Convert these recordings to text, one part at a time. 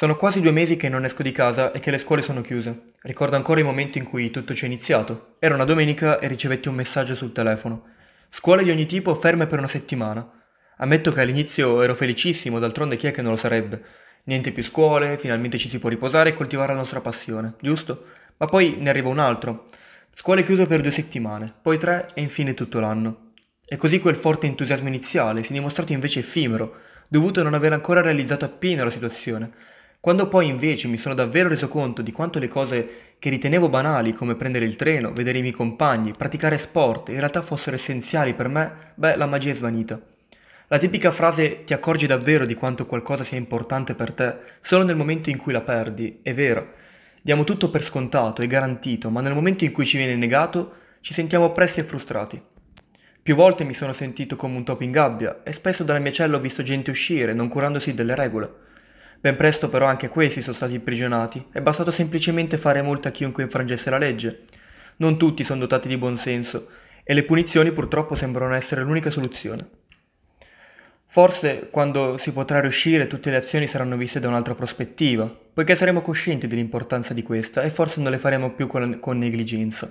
Sono quasi due mesi che non esco di casa e che le scuole sono chiuse. Ricordo ancora il momento in cui tutto ci è iniziato. Era una domenica e ricevetti un messaggio sul telefono. Scuole di ogni tipo ferme per una settimana. Ammetto che all'inizio ero felicissimo, d'altronde chi è che non lo sarebbe? Niente più scuole, finalmente ci si può riposare e coltivare la nostra passione, giusto? Ma poi ne arriva un altro. Scuole chiuse per due settimane, poi tre e infine tutto l'anno. E così quel forte entusiasmo iniziale si è dimostrato invece effimero, dovuto a non aver ancora realizzato appieno la situazione quando poi invece mi sono davvero reso conto di quanto le cose che ritenevo banali, come prendere il treno, vedere i miei compagni, praticare sport, in realtà fossero essenziali per me, beh, la magia è svanita. La tipica frase ti accorgi davvero di quanto qualcosa sia importante per te solo nel momento in cui la perdi, è vera. Diamo tutto per scontato e garantito, ma nel momento in cui ci viene negato ci sentiamo oppressi e frustrati. Più volte mi sono sentito come un topo in gabbia e spesso dalla mia cella ho visto gente uscire non curandosi delle regole. Ben presto però anche questi sono stati imprigionati, è bastato semplicemente fare multa a chiunque infrangesse la legge. Non tutti sono dotati di buon senso e le punizioni purtroppo sembrano essere l'unica soluzione. Forse quando si potrà riuscire tutte le azioni saranno viste da un'altra prospettiva, poiché saremo coscienti dell'importanza di questa e forse non le faremo più con, con negligenza.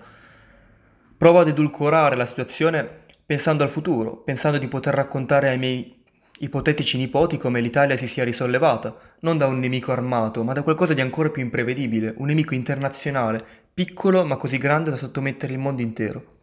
Provo ad edulcorare la situazione pensando al futuro, pensando di poter raccontare ai miei ipotetici nipoti come l'Italia si sia risollevata, non da un nemico armato, ma da qualcosa di ancora più imprevedibile, un nemico internazionale, piccolo ma così grande da sottomettere il mondo intero.